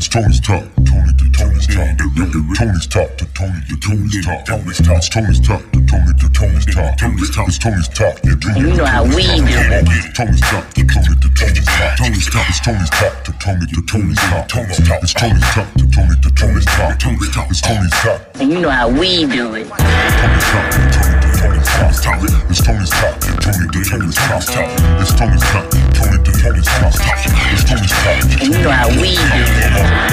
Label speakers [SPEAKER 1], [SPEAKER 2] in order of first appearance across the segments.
[SPEAKER 1] It's Tony's Talk. Tony to Tony's Talk. Tony's Talk to Tony to Tony's Talk. Tony's Talk. It's Tony's Talk to Tony to Tony's Talk. Tony's Talk. It's Tony's Talk.
[SPEAKER 2] You know how we do it.
[SPEAKER 1] Tony's Talk to Tony to Tony's Talk. Tony's Talk. It's Tony's Talk to Tony to Tony's Talk. Tony's Talk. It's Tony's Talk to Tony to Tony's Talk. Tony's Talk. It's Tony's Talk.
[SPEAKER 2] And you know how we do it.
[SPEAKER 1] Tony's Talk to Tony to Tony's Talk. It's Tony's Talk to Tony to Tony's Talk. It's Tony's Talk to Tony to Tony's Talk. It's Tony's Talk.
[SPEAKER 2] And you know how we do.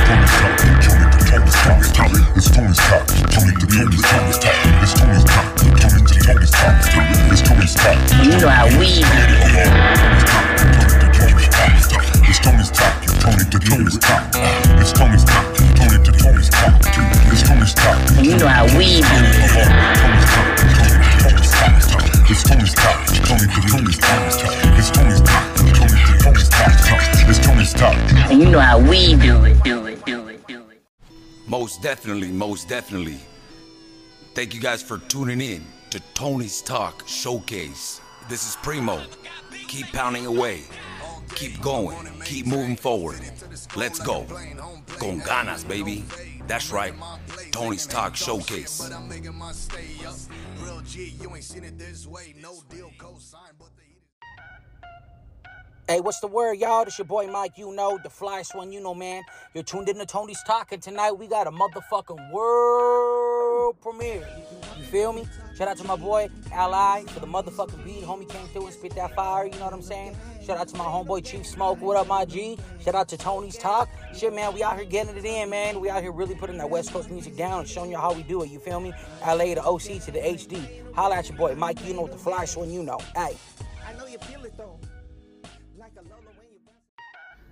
[SPEAKER 1] Tony's Talk to Tony to Tony's Talk. It's Tony's Talk to Tony to Tony's Talk. It's Tony's Talk to Tony to Tony's Talk. It's Tony's Talk.
[SPEAKER 2] And you know how we do it.
[SPEAKER 1] It's Tony's Talk to Tony to Tony's Talk. It's Tony's Talk to Tony to Tony's Talk. It's Tony's.
[SPEAKER 2] And you know how we do.
[SPEAKER 1] It's Tony's Talk to Tony to Tony's Talk. It's Tony's Talk to Tony to Tony's Talk. It's Tony's Talk.
[SPEAKER 2] And you know how we do it. Do it. Do it. Do it.
[SPEAKER 3] Most definitely, most definitely. Thank you guys for tuning in to Tony's Talk Showcase. This is Primo. Keep pounding away. Keep going. Keep moving forward. Let's go. Con ganas, baby. That's right. Tony's Talk Showcase.
[SPEAKER 4] Hey, what's the word, y'all? This your boy Mike, you know, the flyest one, you know, man. You're tuned in to Tony's Talking tonight. We got a motherfucking world premiere. You feel me? Shout out to my boy Ally for the motherfucking beat. Homie came through and spit that fire, you know what I'm saying? Shout out to my homeboy Chief Smoke. What up, my G? Shout out to Tony's Talk. Shit, man, we out here getting it in, man. We out here really putting that West Coast music down and showing you how we do it, you feel me? LA to OC to the HD. Holla at your boy Mike, you know the flyest one, you know. Hey. I know you feel it though.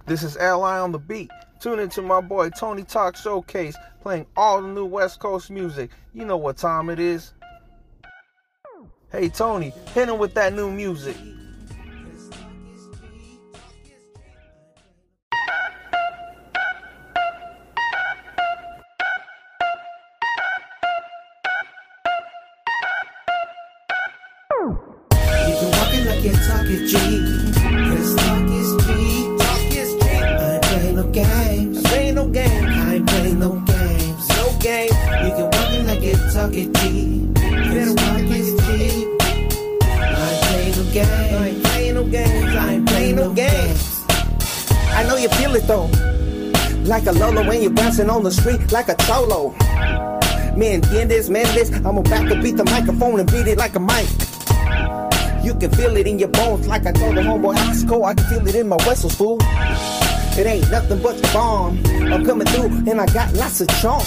[SPEAKER 5] This is Ally on the beat. Tune into my boy Tony Talk Showcase, playing all the new West Coast music. You know what time it is. Hey Tony, hit him with that new music.
[SPEAKER 6] On the street like a cholo. Me entiendes, man, this. I'm about to beat the microphone and beat it like a mic. You can feel it in your bones, like I told the homeboy Osco. I can feel it in my vessels, fool. It ain't nothing but the bomb. I'm coming through and I got lots of charm.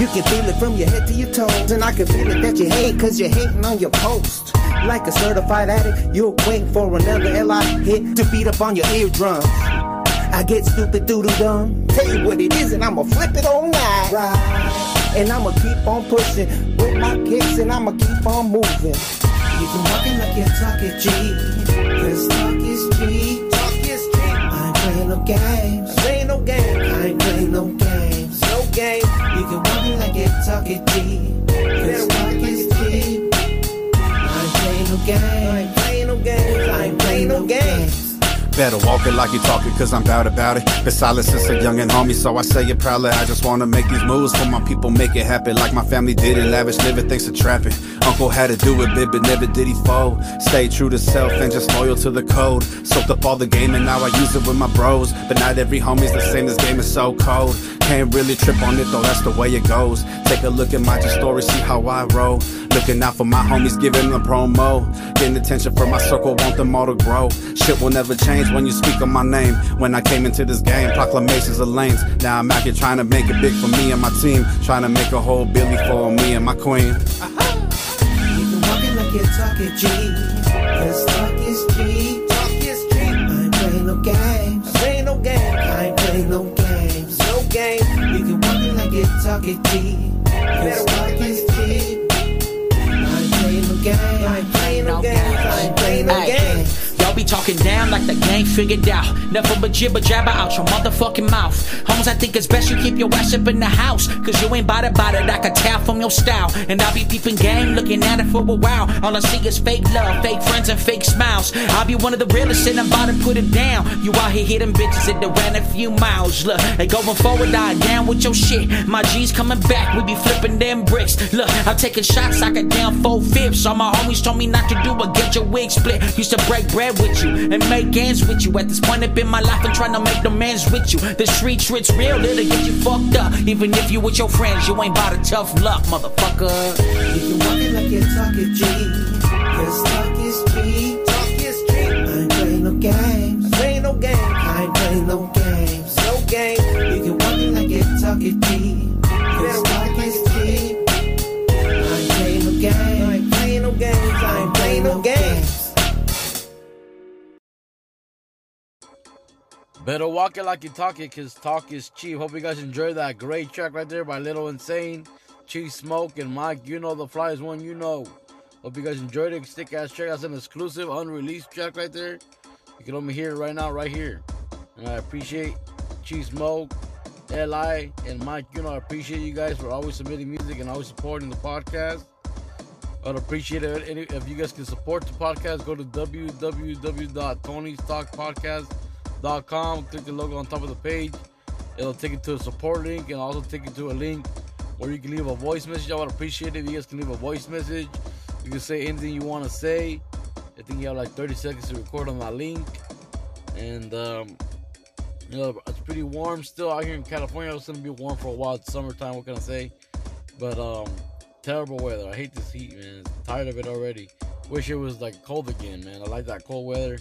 [SPEAKER 6] You can feel it from your head to your toes, and I can feel it that you hate, cause you're hating on your post. Like a certified addict, you're waiting for another LI hit to beat up on your eardrums. I get stupid doo doo dumb. Tell you what it is, and I'ma flip it all night. Right. And I'ma keep on pushing with my kicks, and I'ma keep on moving. You can walk it like you're talking G. Cause talk is cheap. Talk is cheap. I ain't playing no games. I ain't no games. I ain't playing no games. No games. You can walk it like you're talking G. Cause talk is cheap. I ain't playing no games. I ain't playing no games. I ain't playing no games.
[SPEAKER 7] Better walk it like you talk it, cause I'm bout about it. Been solid since a young and homie, so I say it proudly. I just wanna make these moves for my people, make it happen. Like my family did it, lavish living thanks to trapping. Uncle had to do it, big, but never did he fold. Stay true to self and just loyal to the code. Soaked up all the game and now I use it with my bros. But not every homie's the same, this game is so cold. Can't really trip on it though, that's the way it goes. Take a look at my story, see how I roll. Looking out for my homies, giving them promo. Getting attention from my circle, want them all to grow. Shit will never change when you speak of my name. When I came into this game, proclamations of lanes. Now I'm out here trying to make it big for me and my team. Trying to make a whole Billy for me and my queen.
[SPEAKER 6] You can walk it like you're talking G. Cause talk is cheap. Talk is cheap. I ain't playing no games. I ain't no games. I ain't playing no games. No games. You can walk it like you're talking G. Cause talk is cheap. I ain't playing no games. I ain't playing no games. I ain't playing no games.
[SPEAKER 8] Y'all be talking down like the gang figured out. Nothing but jibber jabber out your motherfucking mouth. Homes, I think it's best you keep your ass up in the house. Cause you ain't bout it, bout it. I can tell from your style. And I'll be peeping game, looking at it for a while. All I see is fake love, fake friends, and fake smiles. I'll be one of the realest and I'm about to put it down. You out here hitting bitches that done ran a few miles. Look, they going forward, die down with your shit. My G's coming back, we be flipping them bricks. Look, I'm taking shots, I got down four fifths. All my homies told me not to do but get your wig split. Used to break bread with you and make ends with you. At this point up in my life, I'm trying to make amends with you. The street shit's real, it'll get you fucked up. Even if you with your friends, you ain't bout a tough luck, motherfucker.
[SPEAKER 9] If you walk it like you're talking G. Cause talk is cheap. Talk is cheap. I ain't playing no games. I ain't no games. I ain't playing no games. No games. You can walk it like you're talking G.
[SPEAKER 10] Better walk it like you talk it, cause talk is cheap. Hope you guys enjoyed that great track right there by Little Insane, Chief Smoke, and Mike. You know the fly is one you know. Hope you guys enjoyed it. Stick ass track. That's an exclusive, unreleased track right there. You can only hear it right now, right here. And I appreciate Chief Smoke, Li, and Mike. You know, I appreciate you guys for always submitting music and always supporting the podcast. I'd appreciate it if you guys can support the podcast. Go to www.tonystalkpodcast.com. Click the logo on top of the page. It'll take you to a support link and also take you to a link where you can leave a voice message. I would appreciate it if you guys can leave a voice message. You can say anything you want to say. I think you have like 30 seconds to record on that link. And, um, you know, it's pretty warm still out here in California. It's going to be warm for a while. It's summertime, what can I say? But, um, terrible weather. I hate this heat, man. tired of it already. Wish it was like cold again, man. I like that cold weather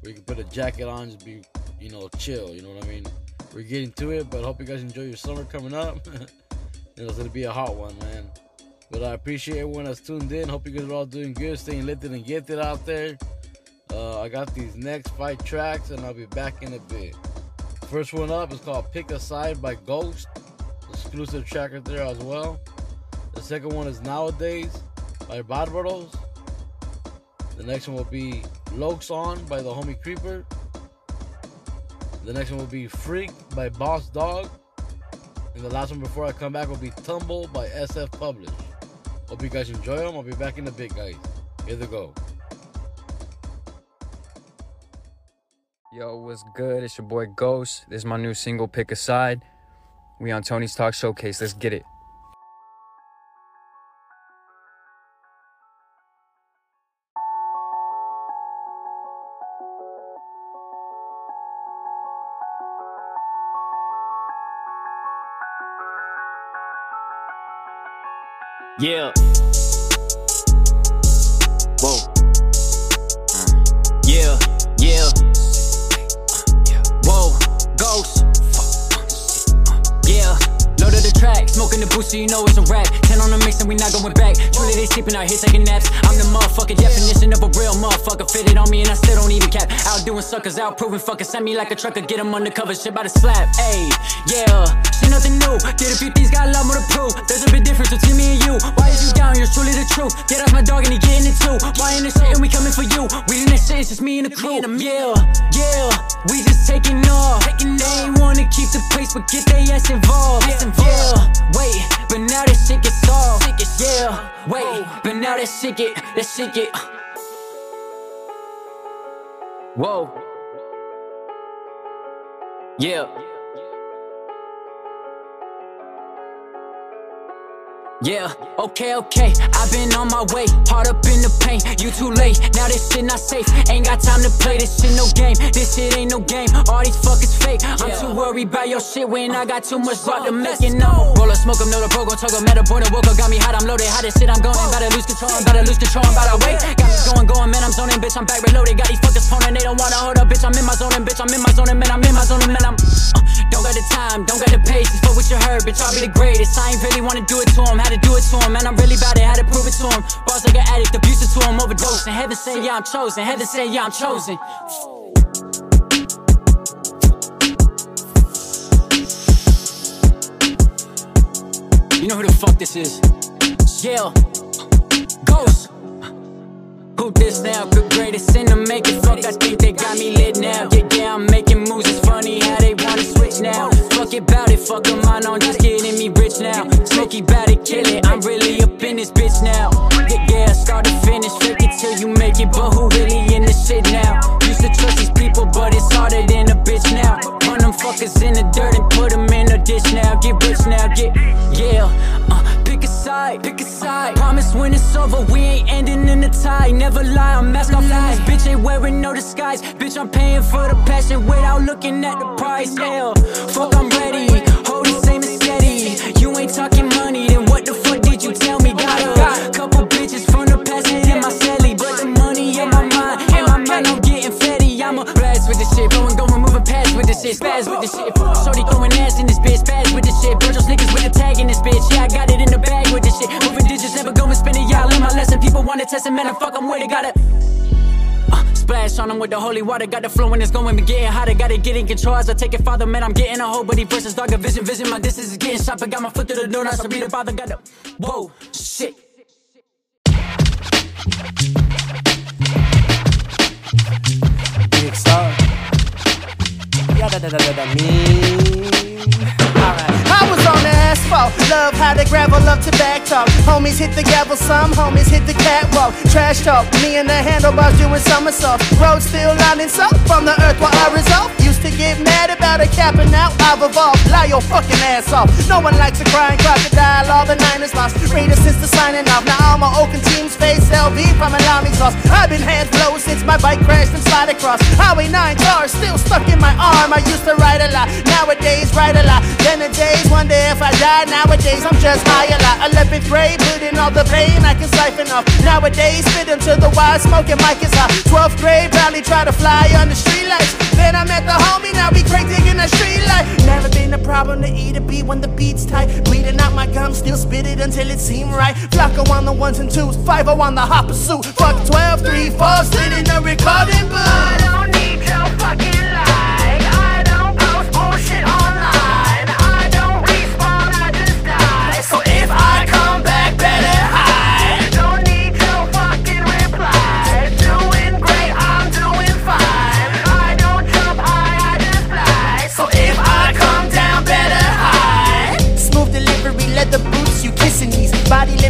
[SPEAKER 10] where you can put a jacket on, just be, you know, chill. You know what I mean? We're getting to it, but hope you guys enjoy your summer coming up. it's gonna be a hot one, man. But I appreciate everyone that's tuned in. Hope you guys are all doing good, staying lifted and gifted out there. Uh, I got these next five tracks, and I'll be back in a bit. First one up is called "Pick a Side" by Ghost, exclusive track right there as well. The second one is Nowadays by Barbaros. The next one will be Locs On by the homie Creeper. The next one will be Freak by Boss Dogg. And the last one before I come back will be Tumble by SF Publish. Hope you guys enjoy them. I'll be back in a bit, guys. Here they go.
[SPEAKER 11] Yo, what's good? It's your boy Ghost. This is my new single, Pick a Side. We on Tony's Talk Showcase. Let's get it.
[SPEAKER 12] Yeah. Smoking the boost so you know it's a rap. Ten on the mix and we not going back. Truly they sleeping out here taking naps. I'm the motherfucking definition of a real motherfucker. Fitted on me and I still don't even cap. Out doing suckers, out proving fuckers. Send me like a trucker, get them undercover. Shit by the slap. Ayy, yeah. Shit nothing new. Did a few things, got a lot more to prove. There's a big difference between me and you. Why is you down? You're truly the truth. Get off my dog and he getting it too. Why in this shit and we coming for you? We in this shit, it's just me and the crew. Yeah, yeah. We just taking off. They ain't wanna keep the pace, but get their ass involved. Yeah, wait, but now that shit get solved. Yeah, wait, but now that shit get, that shit get. Whoa. Yeah. Yeah, okay, okay, I've been on my way, hard up in the pain, you too late, now this shit not safe, ain't got time to play, this shit no game, this shit ain't no game, all these fuckers fake, I'm too worried about your shit when I got too much rock to make it know. Roll a smoke, I'm know the pro, gon' talk, meta boy, the woke up, got me hot, I'm loaded, how this shit I'm going, about to lose control, I'm about to lose control, I'm about to wait, got me going, going, man, I'm zoning, bitch, I'm back reloaded, got these fuckers phoning, they don't wanna hold up, bitch, I'm in my zone, and bitch, I'm in my zone, and man, I'm in my zone, and man, I'm, uh, don't got the time, don't got the patience, fuck what you heard, bitch, I'll be the greatest, I ain't really wanna do it to him, had to do it to him, man, I'm really about it, had to prove it to him, boss like an addict, abusive to him, overdosing, heaven say, yeah, I'm chosen, heaven say, yeah, I'm chosen. You know who the fuck this is? Yeah. Ghost. Who this now. Good greatest in the making. Fuck, I think they got me lit now. Yeah, yeah, I'm making moves. It's funny how they wanna switch now. Fuck it, bout it. Fuck them, I know just getting me rich now. Smokey bout now. Yeah, yeah, start to finish. Fake it till you make it. But who really in this shit now? Used to trust these people, but it's harder than a bitch now. Run them fuckers in the dirt and put them in a dish now. Get rich now, get, yeah. Uh, pick a side, pick a side. Promise when it's over, we ain't ending in a tie. Never lie, I'm mask off lies. Bitch ain't wearing no disguise. Bitch, I'm paying for the passion without looking at the price. Yeah, fuck, I'm ready. Hold the same and steady. You ain't talking money, shit, with this shit. Shorty throwing ass in this bitch, spaz with this shit. Virgil's niggas with the tag in this bitch, yeah, I got it in the bag with this shit. Moving digits, never going spin it, learned my lesson. People wanna test it, man, I fuck 'em with it, gotta. Uh, splash on them with the holy water, got the flow and it's going, be getting hotter, gotta get in control as I take it farther, man. I'm getting a whole body versus dog, a vision, vision. My distance is getting sharper, got my foot through the door, not to be the father, got the whoa, shit.
[SPEAKER 9] Big star. Yeah, da da da da da me. Alright. Was asphalt, love how the gravel, love to back talk. Homies hit the gavel, some homies hit the catwalk. Trash talk, me and the handlebars doing somersaults. Road still lining up from the earth while I resolve. Used to get mad about a cap and now I've evolved. Lie your fucking ass off. No one likes a crying crocodile, all the Niners lost. Raiders since the signing off. Now all my Oakland teams face LV from a Lamy sauce. I've been hand flow since my bike crashed and slide across. Highway 9 cars still stuck in my arm. I used to ride a lot, nowadays ride a lot. Then the days, wonder if I die. Nowadays I'm just high a lot. 11th grade, put in all the pain I can siphon off. Nowadays, spit into the wide smoking mic is hot. 12th grade, proudly try to fly under street lights. Then I met the homie, now we crazy digging that street light. Never been a problem to eat a beat when the beat's tight. Bleeding out my gums, still spit it until it seemed right. Flocko on the ones and twos, 5 on the hot pursuit. Fuck 12, 3, 4, sit in the recording booth. I don't need your fucking lie.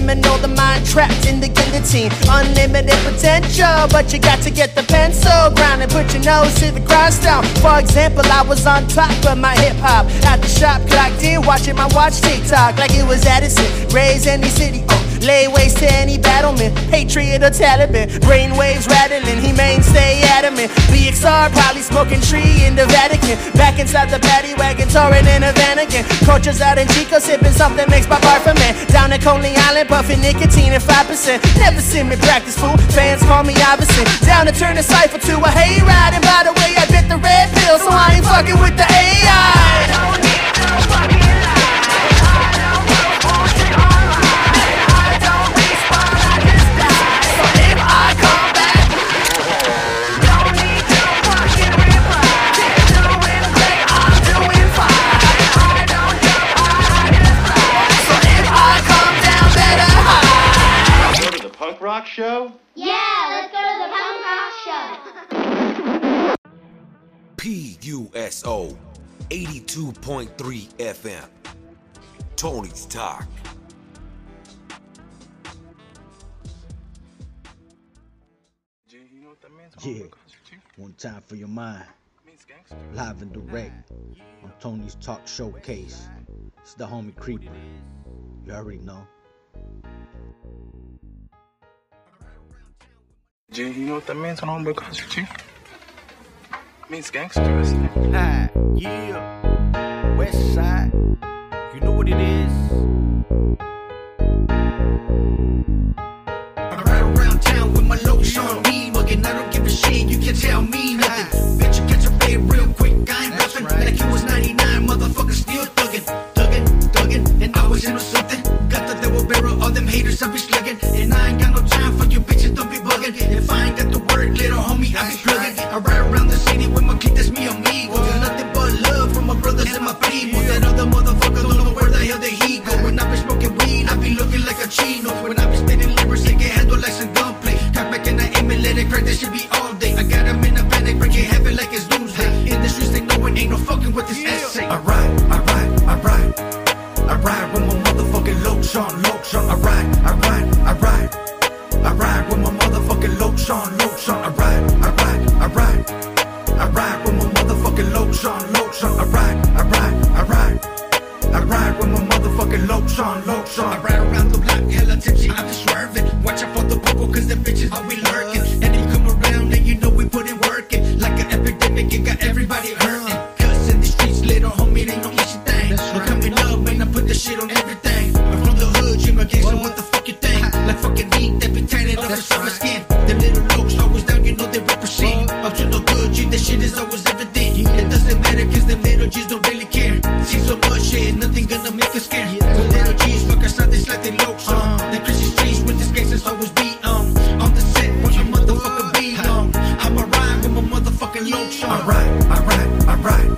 [SPEAKER 9] Know the mind trapped in the guillotine. Unlimited potential, but you got to get the pencil ground and put your nose to the grindstone. For example, I was on top of my hip hop. At the shop, clocked in, watching my watch TikTok like it was Addison. Raise any city, uh, lay waste to any battlement. Patriot or Taliban, brainwaves rattling, he may mainstay adamant. BXR probably smoking tree in the Vatican. Back inside the paddy wagon, touring in a van again. Coaches out in Chico, sipping something makes my bar for man. Down at Coney Island, puffing nicotine at 5%. Never seen me practice, fool. Fans call me Iverson. Down to turn the cipher to a hayride. And by the way, I bit the red pill, so I ain't fucking with the AI.
[SPEAKER 13] Show?
[SPEAKER 14] Yeah, let's go to the punk rock show.
[SPEAKER 3] PUSO 82.3 FM. Tony's Talk.
[SPEAKER 15] Yeah, one time for your mind. Live and direct on Tony's Talk Showcase. It's the homie Creeper. You already know.
[SPEAKER 16] G, you know what that means on Homeboy Concert, G? means gangsters.
[SPEAKER 9] Ah, yeah. West side. You know what it is.
[SPEAKER 17] I ride around town with my lotion on me, mugging. I don't give a shit, you can't tell me nothing. Bet you catch a fade real quick, I ain't bluffing. Like it was 99, motherfucker still and I was into something. Got the devil barrel, all them haters I be slugging, and I ain't got no time for you bitches, don't be bugging. If I ain't got the word, little homie, I be plugging. I ride around the city with my kid. that's me amigo. There's nothing but love from my brothers and my people. That other motherfucker don't know where the hell did he go. When I be smoking weed, I be looking like a chino. When I be spitting lyrics, it get handle like some gunplay. Got back and I aim and let it crack, that should be all day. I got him in a panic, breaking heaven heavy like it's doomsday. In the streets, they know it ain't no fucking with this yeah. essay. I ride, I ride, I ride. I ride with my motherfucking lotion, lotion. I ride, I ride, I ride. I ride with my motherfucking lotion, lotion. I ride, I ride, I ride. I ride with my motherfucking lotion, lotion. I ride I ride, I ride. I ride with my motherfucking Locs on, Lokshawn. I ride around the block, hella tipsy, I'm just swerving. Watch out for the popo, cause the bitches always lurking. And you come around and you know we put in work. Like an epidemic, it got everybody hurting. The the shit is always evident. It doesn't matter, cause them little G's don't really care. See so much shit, nothing gonna make us scared. When little G's fuck us out, it's like they low song. Uh-huh. The Christian streets with this gangsters always be on. On the set, put a motherfucker beat on. Um. I'ma ride with my motherfucking lotion. I ride, I ride, I ride.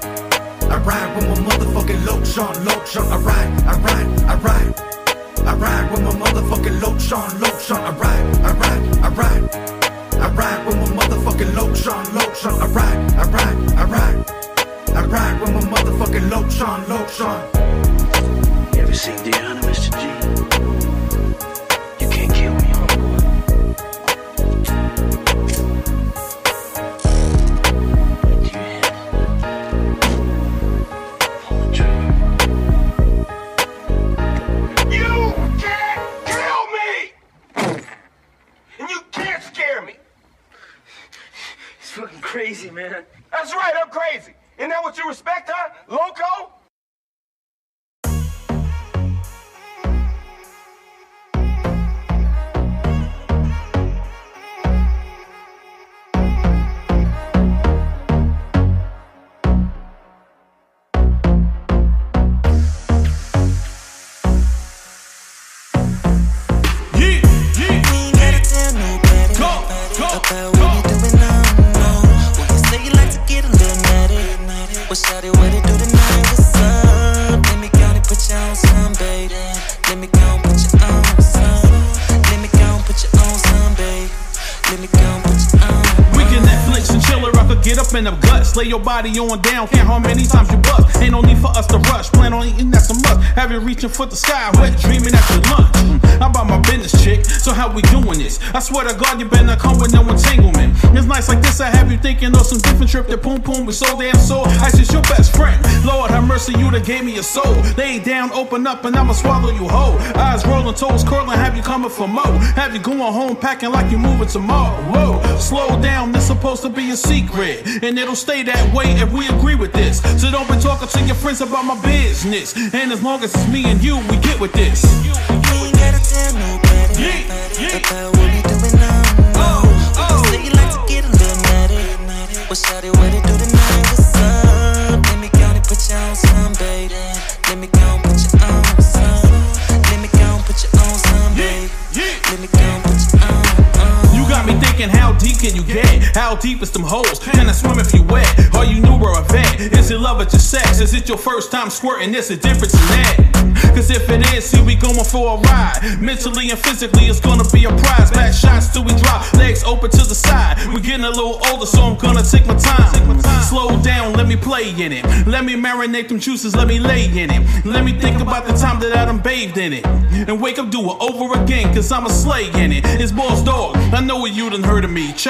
[SPEAKER 17] I ride with my motherfucking lotion, lotion. I ride, I ride, I ride. I ride with my motherfucking lotion, lotion. I ride, I ride, I ride, I ride, I ride. I ride with my motherfucking lotion, lotion.
[SPEAKER 14] You ever seen Deanna, Mr. G?
[SPEAKER 18] Your body on down, can't how many times you you reaching for the sky, wet dreaming after lunch. Mm, I'm about my business, chick. So how we doing this? I swear to God, you better come with no entanglement. It's nights like this, I have you thinking of some different trip. That poom poom was so damn sore. I just your best friend. Lord have mercy, you that gave me a soul. Lay down, open up, and I'ma swallow you whole. Eyes rolling, toes curling, have you coming for more? Have you going home packing like you moving tomorrow? Whoa, slow down, this supposed to be a secret. And it'll stay that way if we agree with this. So don't be talking to your friends about my business. And as long as it's me and you, we get with this.
[SPEAKER 6] You ain't gotta tell nobody about what we doing now. No. Well, you say you like to get a little natty. Well, shout it,
[SPEAKER 18] can you get? How deep is them holes? Can I swim if you wet? Are you new or a vet? Is it love at your sex? Is it your first time squirting? There's a difference in that. Cause if it is, see we going for a ride. Mentally and physically, it's gonna be a prize. Back shots till we drop, legs open to the side. We're getting a little older, so I'm gonna take my time. Slow down, let me play in it. Let me marinate them juices, let me lay in it. Let me think about the time that I done bathed in it. And wake up, do it over again, cause I'm a slay in it. It's boss dogg, I know what you done heard of me. Check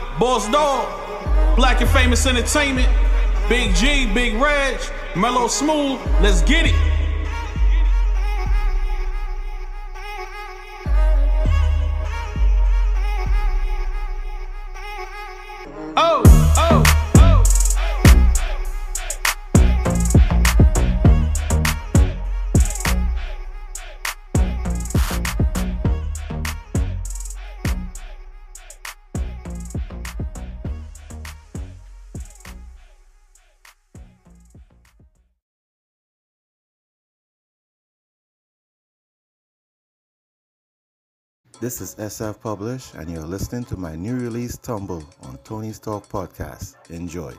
[SPEAKER 18] Boss Dogg, Black and Famous Entertainment, Big G, Big Reg, Mellow Smooth, let's get it.
[SPEAKER 19] This is SF Publish, and you're listening to my new release Tumble on Tony's Talk Podcast. Enjoy.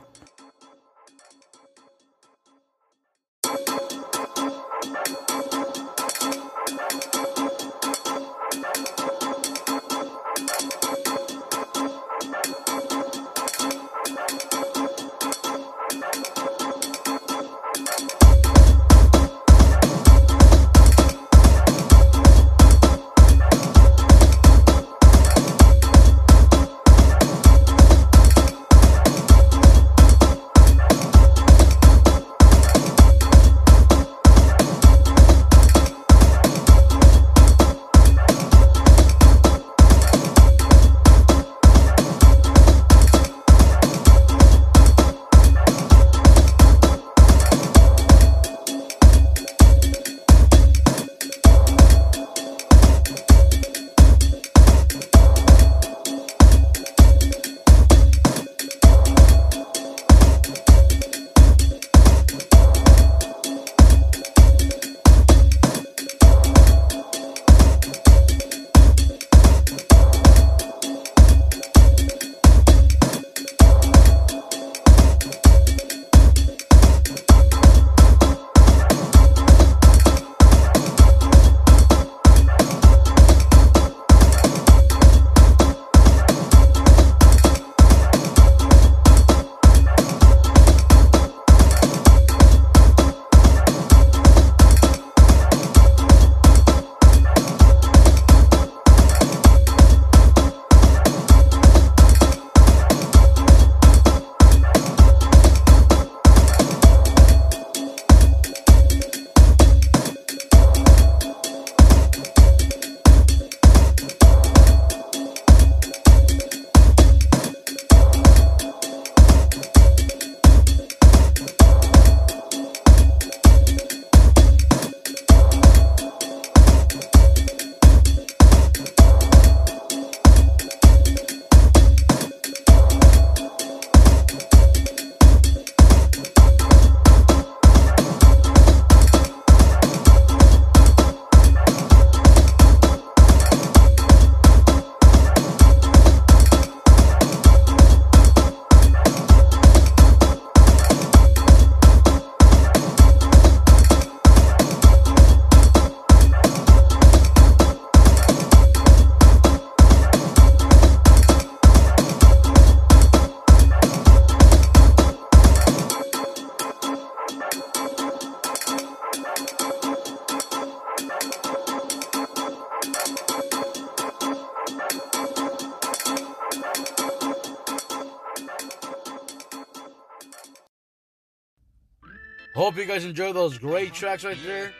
[SPEAKER 10] You guys enjoyed those great tracks right there.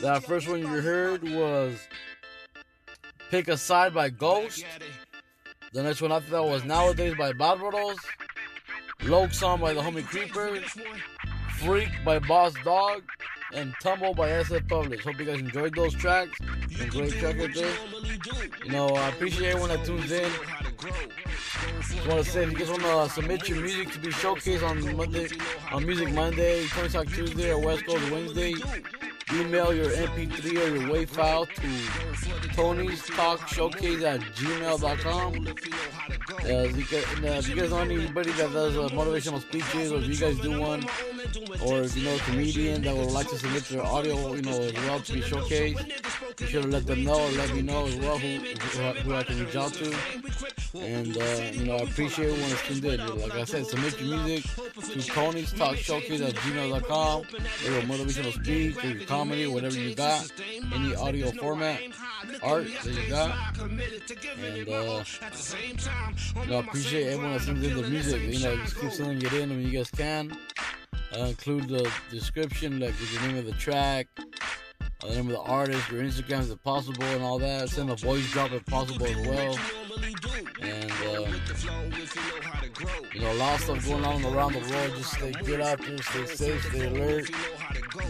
[SPEAKER 10] That first one you heard was Pick a Side by Ghost. The next one after that was Nowadays by Barbaros. Locs On by the Homie Creeper. Freak by Boss Dogg. And Tumble by SF Publish. Hope you guys enjoyed those tracks. Some great tracks right there. You know, I appreciate everyone that tunes in. Just want to say, if you guys want to uh, submit your music to be showcased on Monday, on Music Monday, Tony Talk Tuesday, or West Coast Wednesday, email your MP3 or your WAV file to Tony's Talk Showcase at gmail.com. Uh, if, you guys, uh, if you guys know anybody that does uh, motivational speeches, or if you guys do one, or if you know a comedian that would like to submit their audio, you know, as well to be showcased, sure to let them know let me know as well who, who, who I can reach out to. And, uh, you know, I appreciate everyone that's tuned in. Like I said, submit your music to Tony's Talk Showcase at gmail.com, or your motivational speech, or your comedy, whatever you got, any audio format, art that you got. And, uh, you know, I appreciate everyone that sends in the music. You know, just keep sending it in when you guys can. Uh, include the description, like the name of the track, the name of the artist, your Instagram if possible, and all that. Send a voice drop if possible as well. And uh, you know, a lot of stuff going on around the world. Just stay good out there, stay safe, stay alert.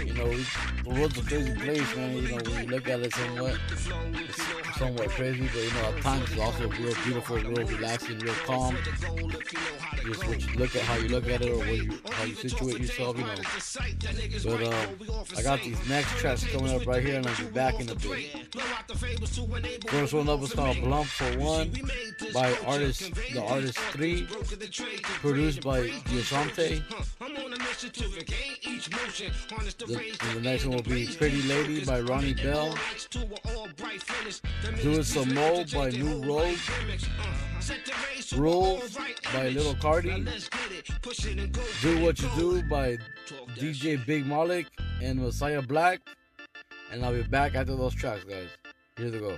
[SPEAKER 10] You know, we, the world's a crazy place, man. You know, when you look at it somewhat, it's somewhat crazy, but you know, at times it's also real beautiful, real relaxing, real calm. Just what you look at, how you look at it, or you, how you situate yourself, you know. But um, I got these next tracks coming up right here, and I'll be back in a bit. First one up is called Blunt for One by artist, the artist Three, produced by Diosante. The, the next one will be Pretty Lady by Ronnie Bell. Do It Some More by Nu Rogue. Rule by Little Karty. Do What You Do by DJ Big Maulik and Messiahblaq. And I'll be back after those tracks, guys. Here they go.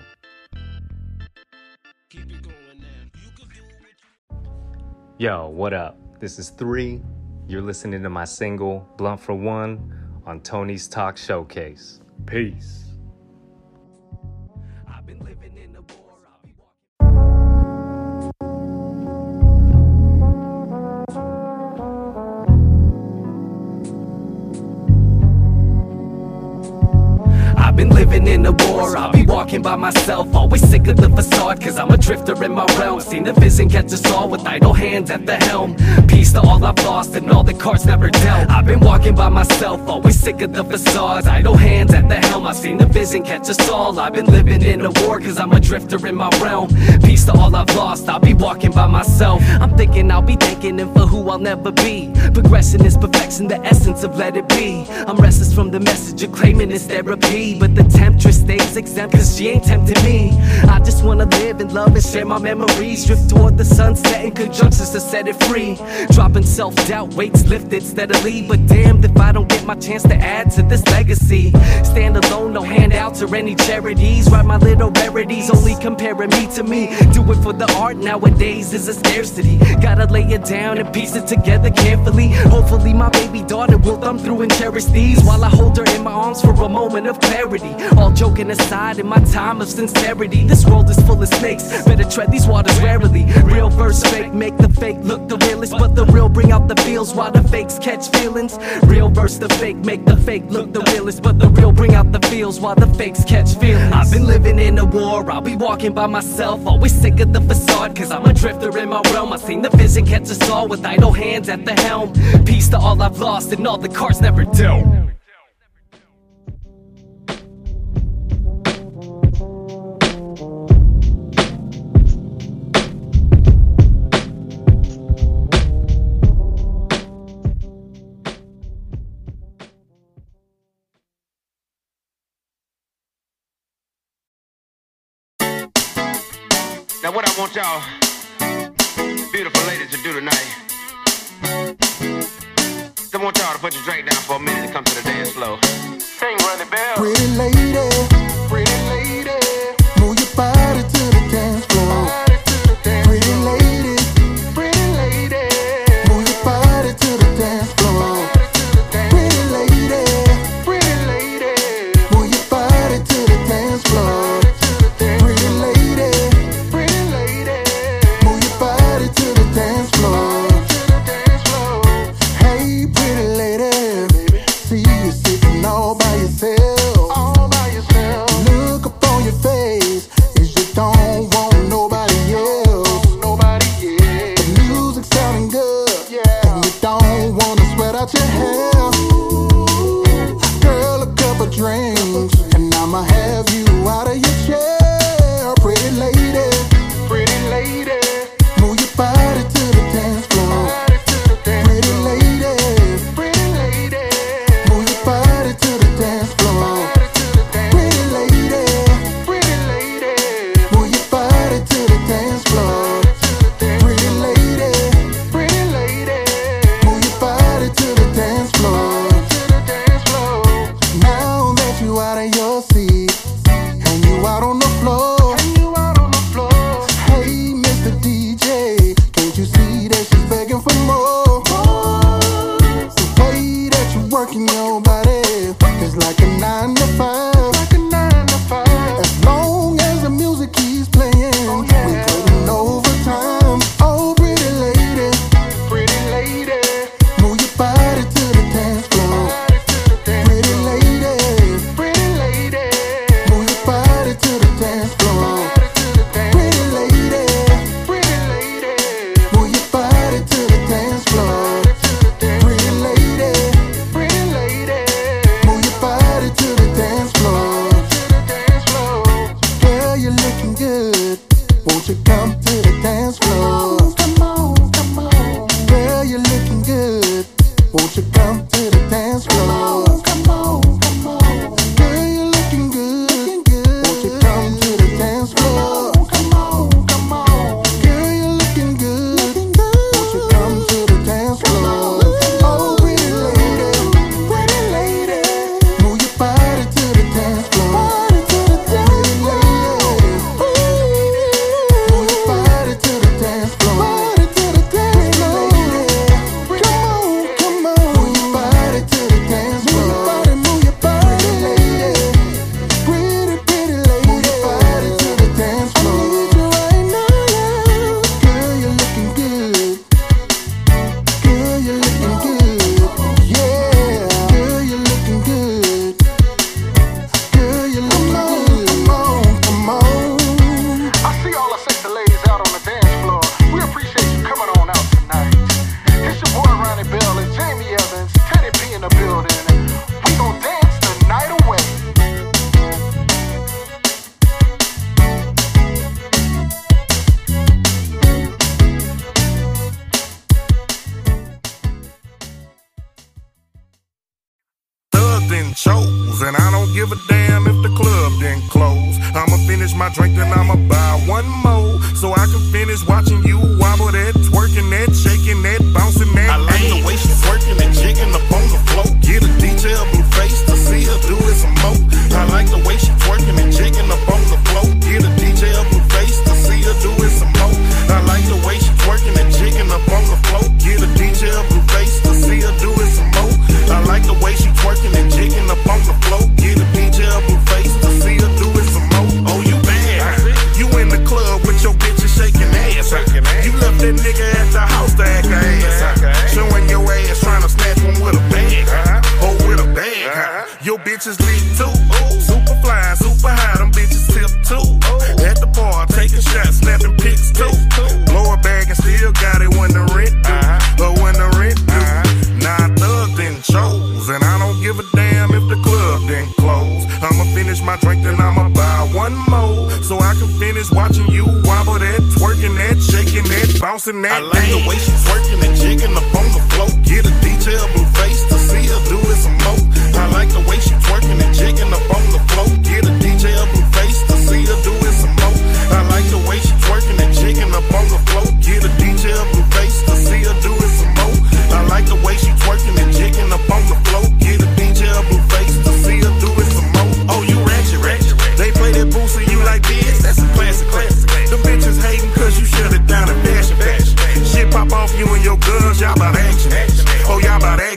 [SPEAKER 20] Yo, what up? This is Three. You're listening to my single, Blunt for One, on Tony's Talk Showcase. Peace.
[SPEAKER 21] Walking by myself. Always sick of the facade, cause I'm a drifter in my realm. Seen the vision catch us all with idle hands at the helm. Peace to all I've lost and all the cards never dealt. I've been walking by myself, always sick of the facades. Idle hands at the helm, I've seen the vision catch us all I've been living in a war, cause I'm a drifter in my realm. Peace to all I've lost, I'll be walking by myself. I'm thinking I'll be thanking him for who I'll never be. Progression is perfection, the essence of let it be. I'm restless from the message of claiming it's therapy. But the temptress stays exempt cause she ain't tempting me. I just wanna live and love and share my memories. Drift toward the sunset in conjunctions to set it free. Dropping self-doubt, weights lifted steadily. But damned if I don't get my chance to add to this legacy. Stand alone, no handouts or any charities. Write my little rarities, only comparing me to me. Do it for the art nowadays is a scarcity. Gotta lay it down and piece it together carefully. Hopefully my baby daughter will thumb through and cherish these. While I hold her in my arms for a moment of clarity. All joking aside in my time of sincerity. This world is full of snakes, better tread these waters warily. Real verse fake, make the fake look the realest. But the real bring out the feels while the fakes catch feelings. Real verse the fake, make the fake look the realest. But the real bring out the feels while the fakes catch feelings. I've been living in a war, I'll be walking by myself. Always sick of the facade, cause I'm a drifter in my realm. I've seen the vision catch us all with idle hands at the helm. Peace to all I've lost and all the cards never dealt
[SPEAKER 22] want y'all beautiful ladies to do tonight, I want y'all to put your drink down for a minute and come to the
[SPEAKER 9] out on the floor.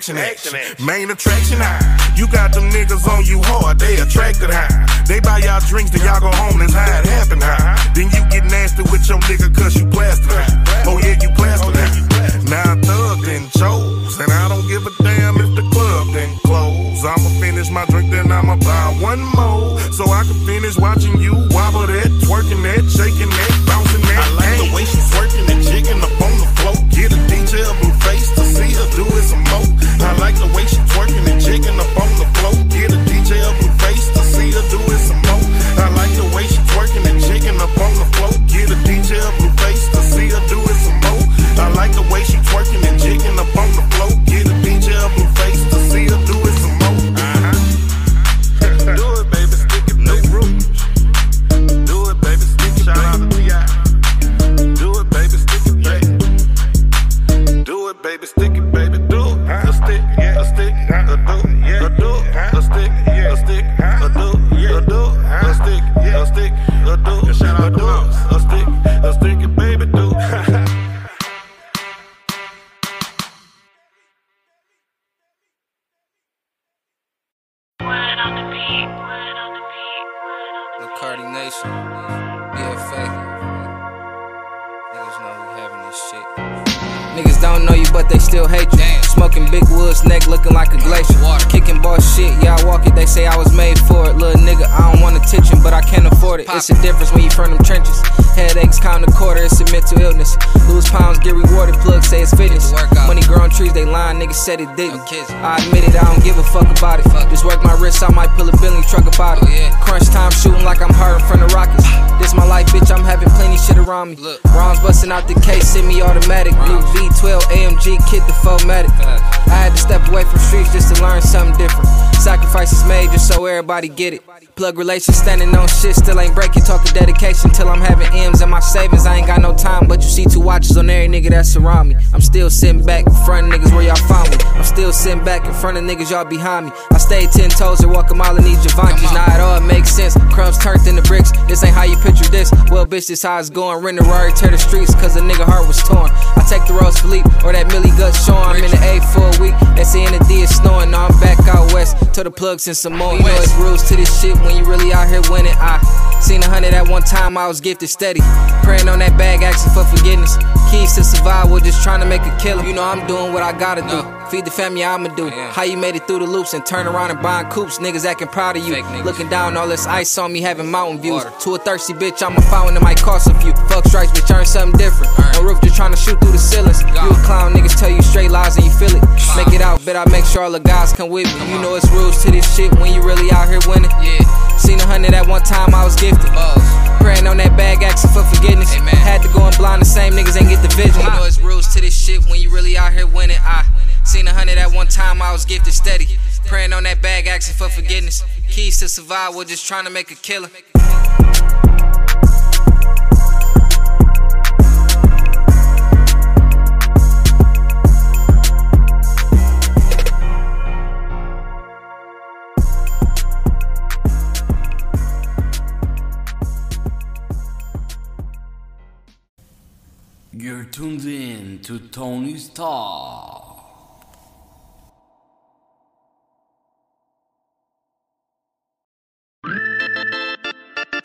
[SPEAKER 23] Action, action. Main attraction high. You got them niggas on you hard, they attracted high. They buy y'all drinks, then y'all go home, that's how it happen high. Ah. Then you get nasty with your nigga cause you plastic high. Oh yeah, you plastic high. Now thug then chose, and I don't give a damn if the club then close. I'ma finish my drink, then I'ma buy one more. So I can finish watching you wobble that, twerking that, shaking
[SPEAKER 24] It's a difference when you from them trenches. Headaches, count a quarter, it's a mental illness. Lose pounds, get rewarded. Plug say it's fitness. Money growing trees, they lying, niggas said it didn't. I admit it, I don't give a fuck about it. Just work my wrist, I might pull a Bentley truck about it. Crunch time shooting like I'm hard in front of Rockets. This my life, bitch, I'm having plenty shit around me. Rounds busting out the case, semi automatic. Blue V12 AMG kit, the 4MATIC. I had to step away from streets just to learn something different. Sacrifices made just so everybody get it. Plug relations standing on shit, still ain't breaking. Talking dedication till I'm having M's in my savings. I ain't got no time, but you see two watches on every nigga that surround me. I'm still sitting back in front of niggas where y'all found me. I'm still sitting back in front of niggas y'all behind me. I stayed ten toes and walk a mile in these Givenchy's. Now it all makes sense. Crumbs turned into bricks. This ain't how you picture this. Well, bitch, this how it's going. Rent a Rari, tear the streets, cause the nigga heart was torn. I take the Rose Philippe or that Millie Gut showing. I'm in the A for a week. They say in the D is snowing. Now I'm back out west. To the plugs and some more. You know it's rules to this shit when you really out here winning. I seen a hundred at one time, I was gifted steady. Praying on that bag, asking for forgiveness. Keys to survival, just trying to make a killer. You know I'm doing what I gotta do. Feed the family, I'ma do. How you made it through the loops and turn around and buying coops. Niggas acting proud of you. Looking down, all this ice on me, having mountain views. To a thirsty bitch, I'm a fountain, it might cost a few. Fuck strikes, bitch, earn something different. No roof, just trying to shoot through the ceilings. You a clown, niggas tell you straight lies and you feel it. Make it out, bet I make sure all the guys come with me. You know it's rules to this shit when you really out here winning. Yeah. Seen a hundred at one time, I was gifted. Oh. Praying on that bag, asking for forgiveness. Had to go in blind, the same niggas ain't get the vision. You know it's rules to this shit when you really out here winning. I seen a hundred at one time, I was gifted steady. Praying on that bag, asking for forgiveness. keys to survival, just trying to make a killer.
[SPEAKER 25] You're tuned in to Tony's Talk.
[SPEAKER 26] Uh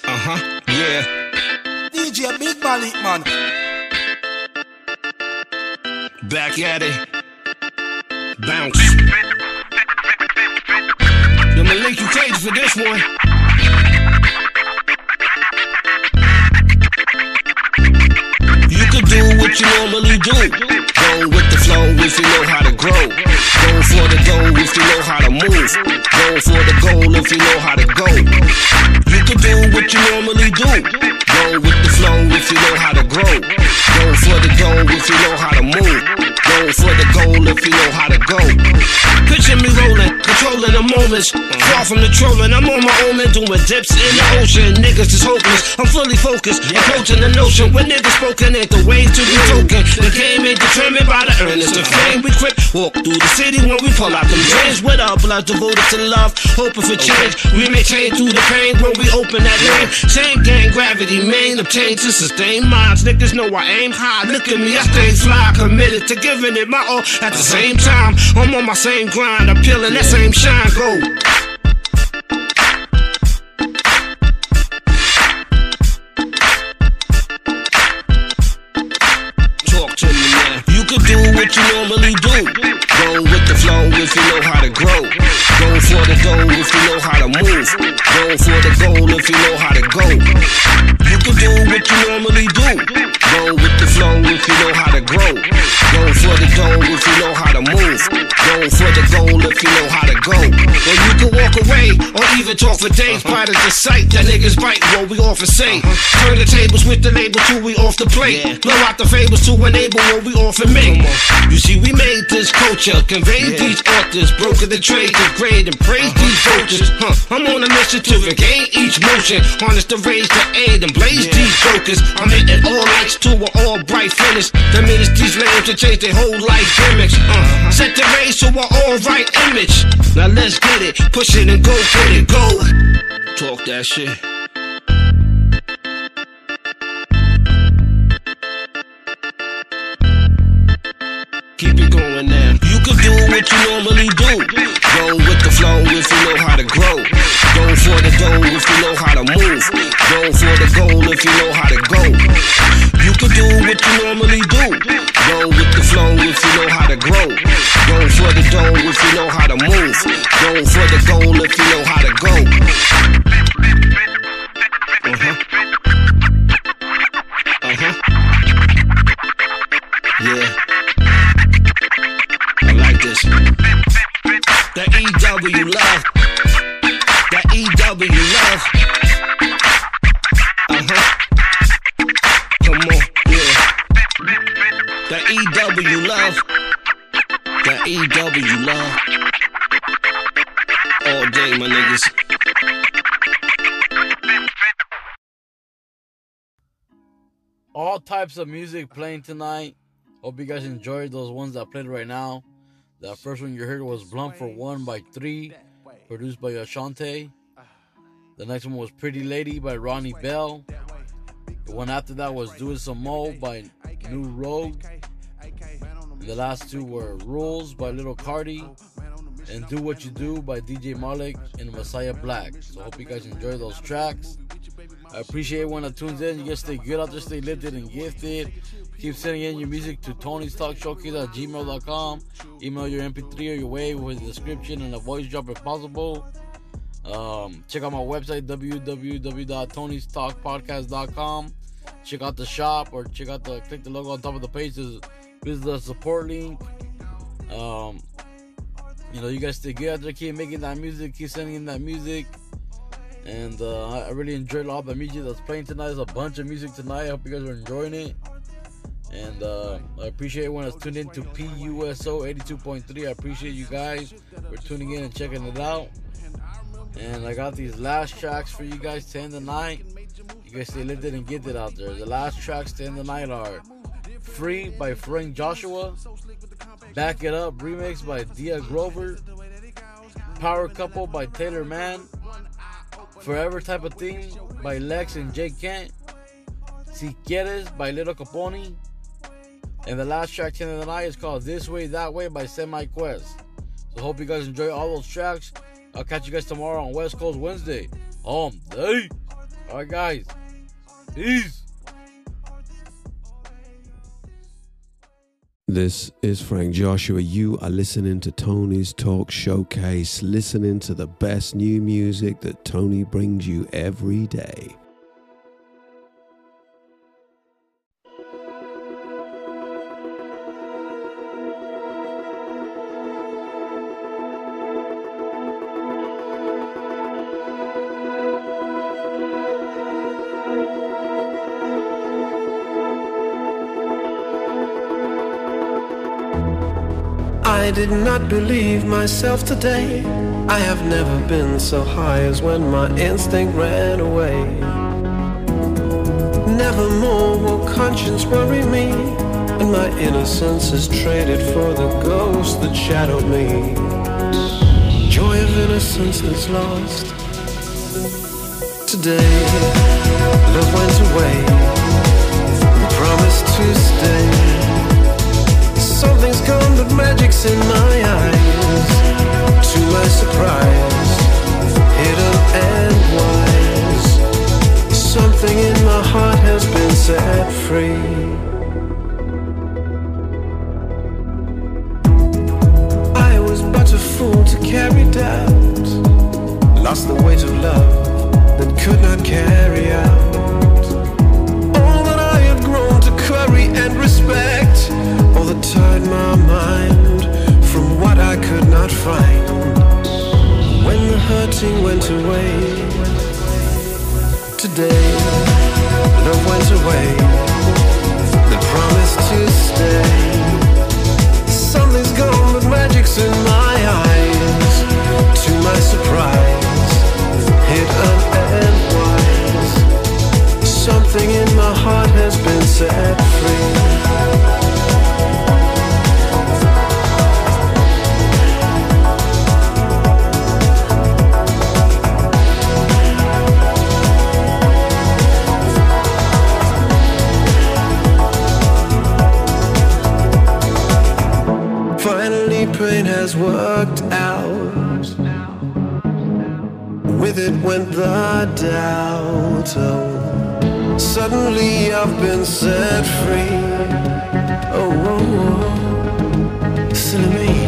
[SPEAKER 26] huh, yeah. DJ Big Maulik, man. Back at it. Bounce. The Maulik, you crazy for this one. You could do what you normally do. Go with the flow if you know how to grow. Go for the goal if you know how to move. Go for the goal if you know how to go. You could do what you normally do. Go with the flow if you know how to grow. Go for the goal if you know how to move. For the goal if you know how to go. Picture me rolling, controlling the moments. Far from the trolling, I'm on my own and doing dips in the ocean. Niggas is hopeless. I'm fully focused, approaching the notion. When niggas spoken ain't the way to be token. The game ain't determined by the earnest of fame. We quick walk through the city when we pull out them drains with our blood devoted to love, hoping for change. We may change through the pain when we open that lane. Same gang, gravity, main obtained to sustain minds. Niggas know I aim high. Look at me, I stay fly, committed to giving it my all. At the same time, I'm on my same grind, I'm peeling that same shine. Go. Talk to me now. You could do what you normally do. Go with the flow if you know how to grow. Go for the goal if you know how to move. Go for the goal if you know how to go. You could do what you normally do. Go with the flow if you know how to grow. Go for the goal if you know how to move. Go for the goal if you know how to go. Or you can walk away or even talk for days. Uh-huh. Pride is the sight that niggas bite what we often say. Uh-huh. Turn the tables with the label till we off the plate. Blow out the fables to enable what we often make. You see, we made this culture, conveyed these authors, broken the trade, degrade, and praise vultures. Huh, I'm on a mission to regain each motion, harness the rage to aid and blaze these jokers. I'm hitting all lights to an all bright finish. The minutes these lambs to change their whole life gimmicks. Uh, set the race to an all right image. Now let's get it, push it and go get it, go. Talk that shit. Keep it going now. You can do what you normally do. Go with the flow if you know how to grow. Go for the goal if you know how to move. Go for the goal if you know how to go. You could do what you normally do. Go with the flow if you know how to grow. Go for the goal if you know how to move. Go for the goal if you know how to go. Uh-huh. Uh-huh. Yeah. EW love. That EW love. Uh huh. Come on, yeah. That EW love. That EW love. All day, my niggas.
[SPEAKER 10] all types of music playing tonight. Hope you guys enjoyed those ones that played right now. The first one you heard was Blunt for One by Three, produced by Ashante. The next one was Pretty Lady by Ronnie Bell. The one after that was Do It Some Mo by Nu Rogue. The last two were Rules by Little Karty and Do What You Do by DJ Maulik and Messiahblaq. So hope you guys enjoy those tracks. I appreciate when it tunes in. You guys stay good out there, stay lifted and gifted. Keep sending in your music to Tony's Talk Showcase at gmail.com. Email your MP3 or your wave with a description and a voice drop if possible. Um, check out my website www.tonystalkpodcast.com. Check out the shop or check out the click the logo on top of the page. There's, there's the support link. Um, you know, you guys stay good out there. Keep making that music. Keep sending in that music. And uh, I- really enjoyed all the music that's playing tonight. There's a bunch of music tonight. I hope you guys are enjoying it. And uh, I appreciate when it's tuned in to PUSO 82.3. I appreciate you guys for tuning in and checking it out. And I got these last tracks for you guys to end the night. You guys stay it and get it out there. The last tracks to end the night are Free by Frank Joshua, Back It Up remix by Dia Grover, Power Couple by Taylorman, Forever Type of Thing by Lex and Jake Kent, Si Quieres by Little Capone, and the last track to end of the night is called This Way That Way by Semi Quest. So hope you guys enjoy all those tracks. I'll catch you guys tomorrow on West Coast Wednesday. Um, Home day. Alright guys. Peace.
[SPEAKER 27] This is Frank Joshua. You are listening to Tony's Talk Showcase, listening to the best new music that Tony brings you every day.
[SPEAKER 28] I did not believe myself today. I have never been so high as when my instinct ran away. Nevermore will conscience worry me, and my innocence is traded for the ghost that shadowed me. Joy of innocence is lost. Today, love went away, promised to stay. Something's gone, but magic's in my eyes. To my surprise, hidden and wise. Something in my heart has been set free. I was but a fool to carry doubt. Lost the weight of love that could not carry out. All that I had grown to curry and respect all that tied my mind from what I could not find. When the hurting went away, today love went away. To stay. Something's gone, but magic's in my eyes. To my surprise, hidden and wise. Something in my heart has been set free. Suddenly I've been set free. Oh, oh, oh. silly me.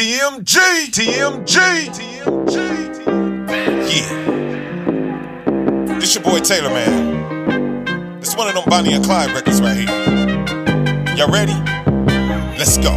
[SPEAKER 29] TMG, TMG, TMG. Yeah. This your boy Taylor, man. This one of them Bonnie and Clyde records right here. Y'all ready? Let's go.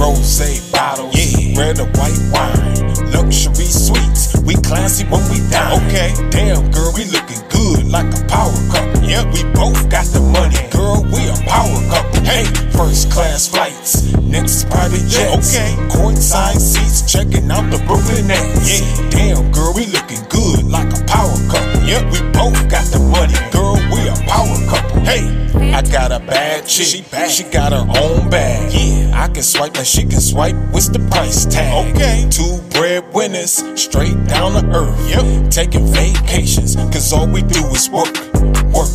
[SPEAKER 29] Rose bottles, yeah. Red or white wine, luxury sweets. We classy when we down. Okay, damn girl, we looking good like a power couple. Yeah, we both got the money, girl. We a power couple. Hey, first class flights, next private jets. Okay, courtside seats, checking out the Brooklyn Nets. Yeah, damn girl, we looking good like a power couple. Yeah, we both got the money, girl. We a power couple. Hey, I got a bad chick. She bad. She got her own bag. Yeah, I can swipe like she can swipe. What's the price tag? Okay, two breadwinners, straight down to earth. Yep, taking vacations, cause all we do is work, work.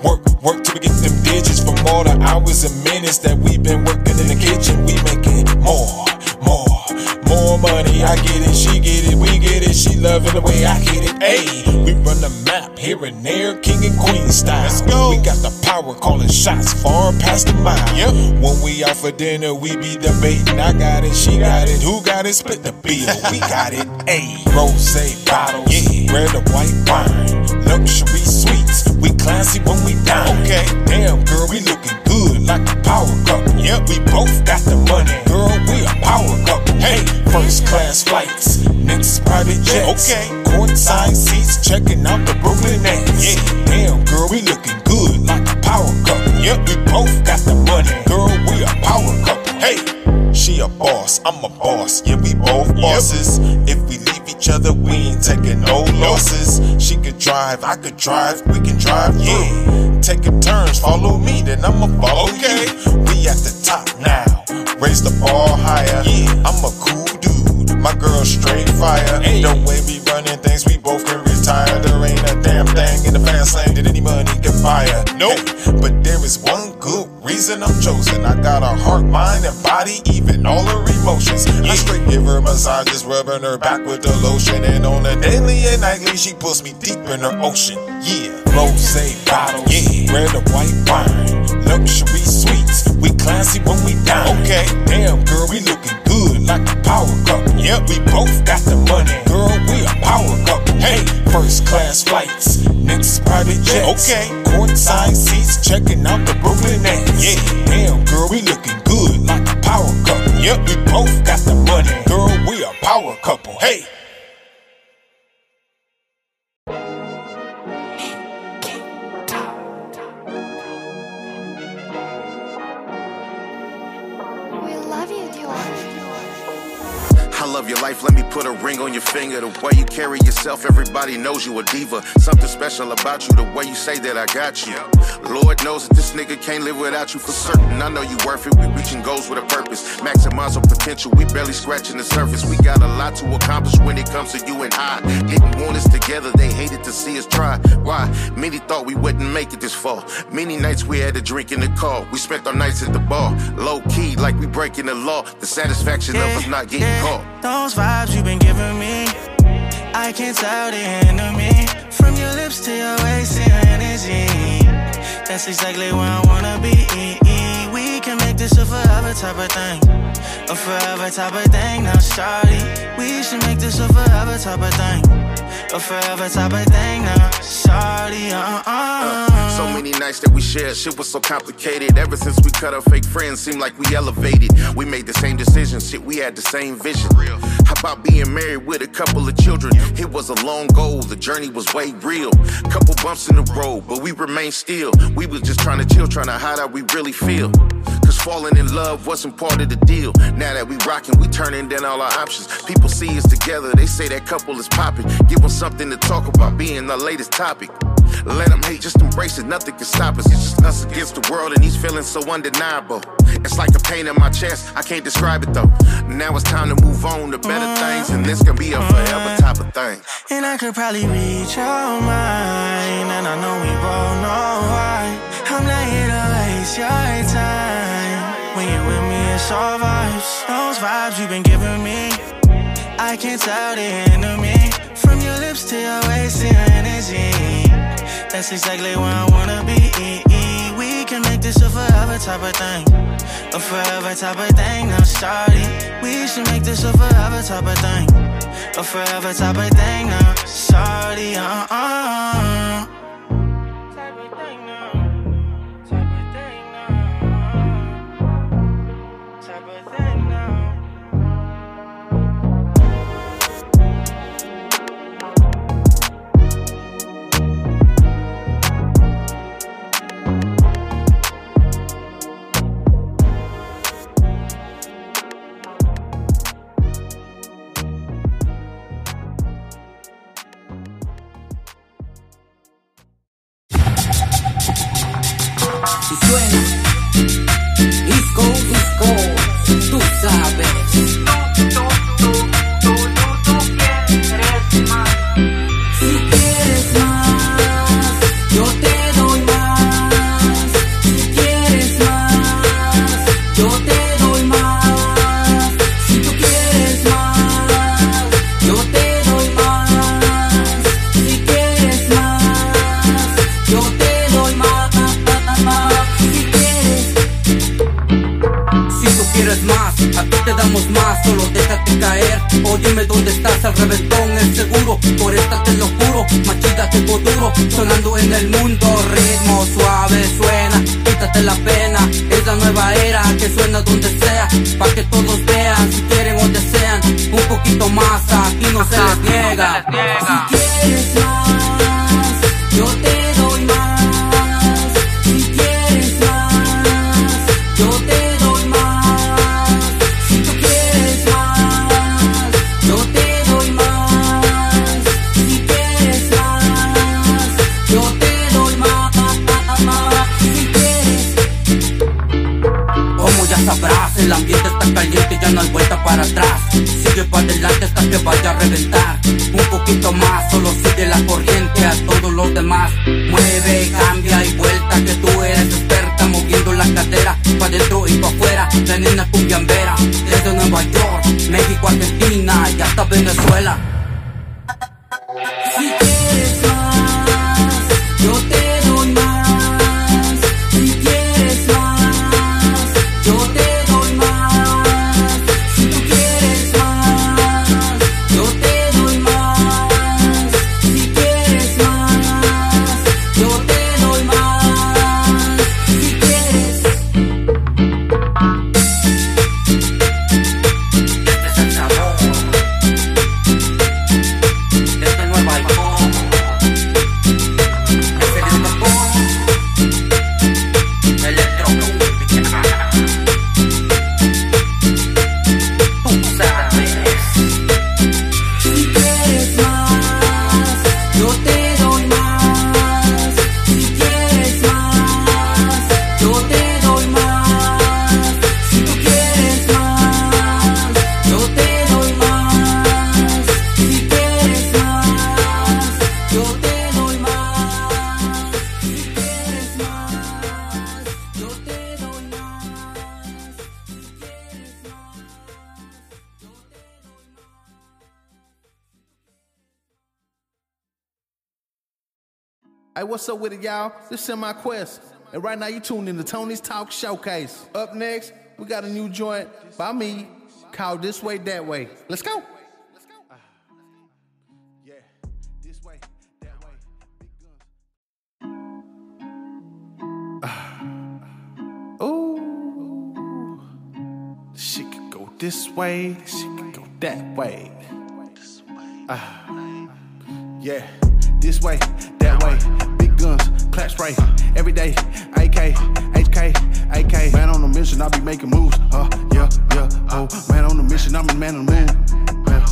[SPEAKER 29] Work, work till we get them digits from all the hours and minutes that we've been working in the kitchen. We making more, more, more money. I get it, she get it, we it. She loving the way I hit it. Ayy, we run the map here and there, king and queen style. Let's go. We got the power calling shots far past the mile. Yep. When we out for dinner, we be debating. I got it, she got it. Who got it? Split the bill. We got it. Ayy, rose bottles, yeah. Red or white wine, luxury sweets. We classy when we down. Okay, damn girl, we looking like a power couple. Yep, we both got the money, girl. We a power couple. Hey, first class flights, next private jets. Okay, courtside seats, checking out the Brooklyn Nets. Yeah, damn girl, we looking good like a power couple. Yep, we both got the money, girl. We a power couple. Hey. She a boss, I'm a boss. Yeah, we both bosses. If we leave each other, we ain't taking no losses. She could drive, I could drive, we can drive, yeah. Taking turns, follow me, then I'ma follow okay. you. We at the top now, raise the bar higher. Yeah, I'm a cool dude, my girl straight fire. Hey. The way we running things, we both can retire. There ain't a damn thing in the fast lane that any money can fire. Nope, but there is one good reason I'm chosen. I got a heart, mind, and body, even all her emotions. I straight give her massages, rubbing her back with the lotion. And on a daily and nightly, she pulls me deep in her ocean. Yeah, rose bottles, yeah, red or white wine, luxury We classy when we down. Okay, damn girl, we looking good like a power couple. Yep, we both got the money, girl. We a power couple. Hey, first class flights, Amex private jets. Okay. Courtside seats, checking out the Brooklyn Nets. Yeah, damn girl, we looking good like a power couple. Yep, we both got the money, girl, we a power couple. Hey.
[SPEAKER 30] Love
[SPEAKER 31] your life, let me put a ring on your finger. The way you carry yourself, everybody knows you a diva. Something special about you, the way you say that I got you. Lord knows that this nigga can't live without you for certain. I know you worth it, we reaching goals with a purpose. Maximize our potential, we barely scratching the surface. We got a lot to accomplish when it comes to you and I. Didn't want us together, they hated to see us try. Why? Many thought we wouldn't make it this far. Many nights we had a drink in the car. We spent our nights at the bar, low key, like we breaking the law. The satisfaction of us not getting caught.
[SPEAKER 28] Those vibes you've been giving me, I can't tell the enemy. From your lips to your waist your energy, that's exactly where I wanna be. We can make this a forever type of thing, a forever type of thing. Now, shawty, we should make this a forever type of thing, a forever type of thing. Now, shawty, uh uh.
[SPEAKER 31] So many nights that we shared, shit was so complicated. Ever since we cut our fake friends, seemed like we elevated. We made the same decisions, shit, we had the same vision. How about being married with a couple of children? It was a long goal, the journey was way real. Couple bumps in the road, but we remained still. We was just trying to chill, trying to hide how we really feel. Cause falling in love wasn't part of the deal. Now that we rockin', we turning down all our options. People see us together, they say that couple is popping. Give them something to talk about, being the latest topic. Let them hate, just embrace it, nothing can stop us. It's just us against the world, and these feelings so undeniable. It's like a pain in my chest, I can't describe it though. Now it's time to move on to better mm. things, and this can be a forever type of thing.
[SPEAKER 28] And I could probably read your mind, and I know we both know why. I'm not here to waste your time. When you're with me, it's all vibes. Those vibes you've been giving me, I can't tell the enemy. From your lips to your waist your energy, that's exactly where I wanna be. We can make this a forever type of thing, a forever type of thing. Now, starty, we should make this a forever type of thing, a forever type of thing. Now, sorry, uh
[SPEAKER 32] Un poquito más, solo sigue la corriente a todos los demás. Mueve, cambia y vuelta, que tú eres experta, moviendo la cadera, pa' dentro y pa' afuera. La nena cumbiambera, desde Nueva York, México, Argentina y hasta Venezuela. Si quieres más,
[SPEAKER 33] what's up with it, y'all? This is my quest. And right now you tuned in to Tony's Talk Showcase. Up next, we got a new joint by me called This Way, That Way. Let's go. Let's go. Yeah. This way. That way. Ooh, she could go this way, she could go that way. Ah, yeah, this way, that way. Guns, clap spray, every day. AK, HK, AK. Man on a mission, I be making moves. Uh, yeah, yeah. Oh, man on a mission, I'm a man on the moon. Man,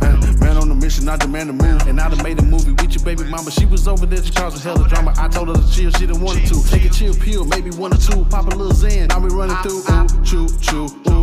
[SPEAKER 33] man, man, on the mission, I demand the moon. And I done made a movie with your baby mama. She was over there, she causing hell of drama. I told her to chill, she didn't want to. Take a chill pill, maybe one or two. Pop a little Zen, now we running through. Ooh, choo, choo, ooh,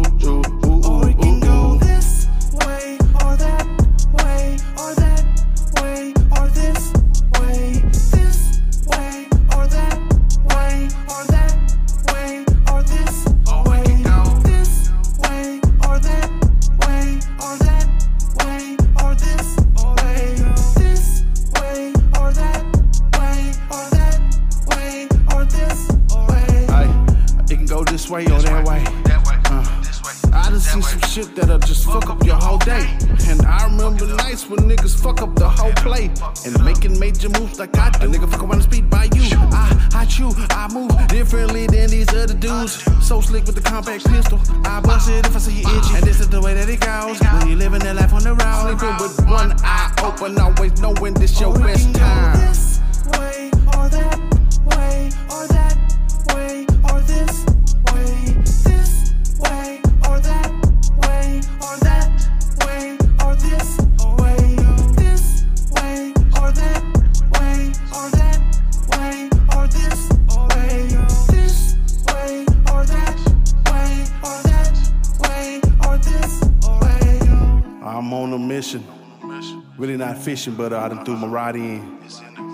[SPEAKER 33] But I done threw my rod in.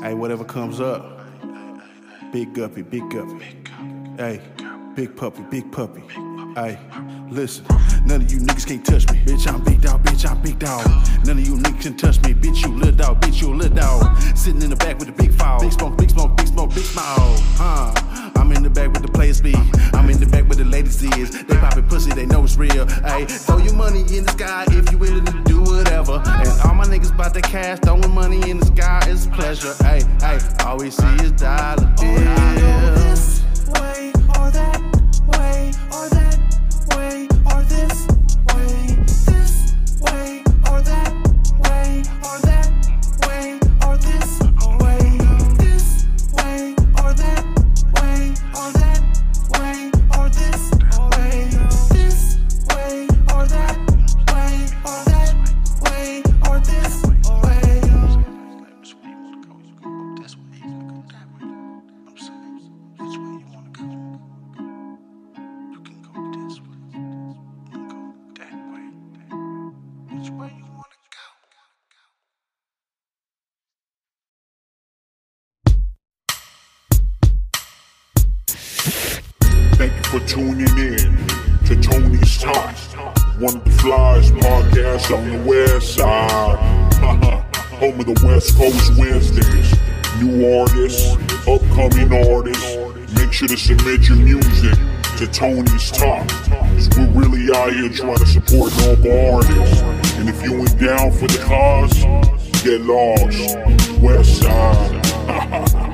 [SPEAKER 33] Hey, whatever comes up. Big guppy, big guppy. Hey, big puppy, big puppy. Hey, listen, none of you niggas can't touch me. Bitch, I'm big dog, bitch, I'm big dog. None of you niggas can touch me. Bitch, you little dog, bitch, you little dog. Sitting in the back with the big fall. Big smoke, big smoke, big smoke, big smoke. Huh? I'm in the back with the players speed. I'm in the back with the ladies is. They poppin' pussy, they know it's real. Hey, throw your money in the sky if you willing to do whatever. And all my niggas bout the cash, throwing money in the sky is pleasure. Hey, hey, all we see is dollar bills.
[SPEAKER 34] Really trying to support local artists. And if you ain't down for the cause, get lost. West side.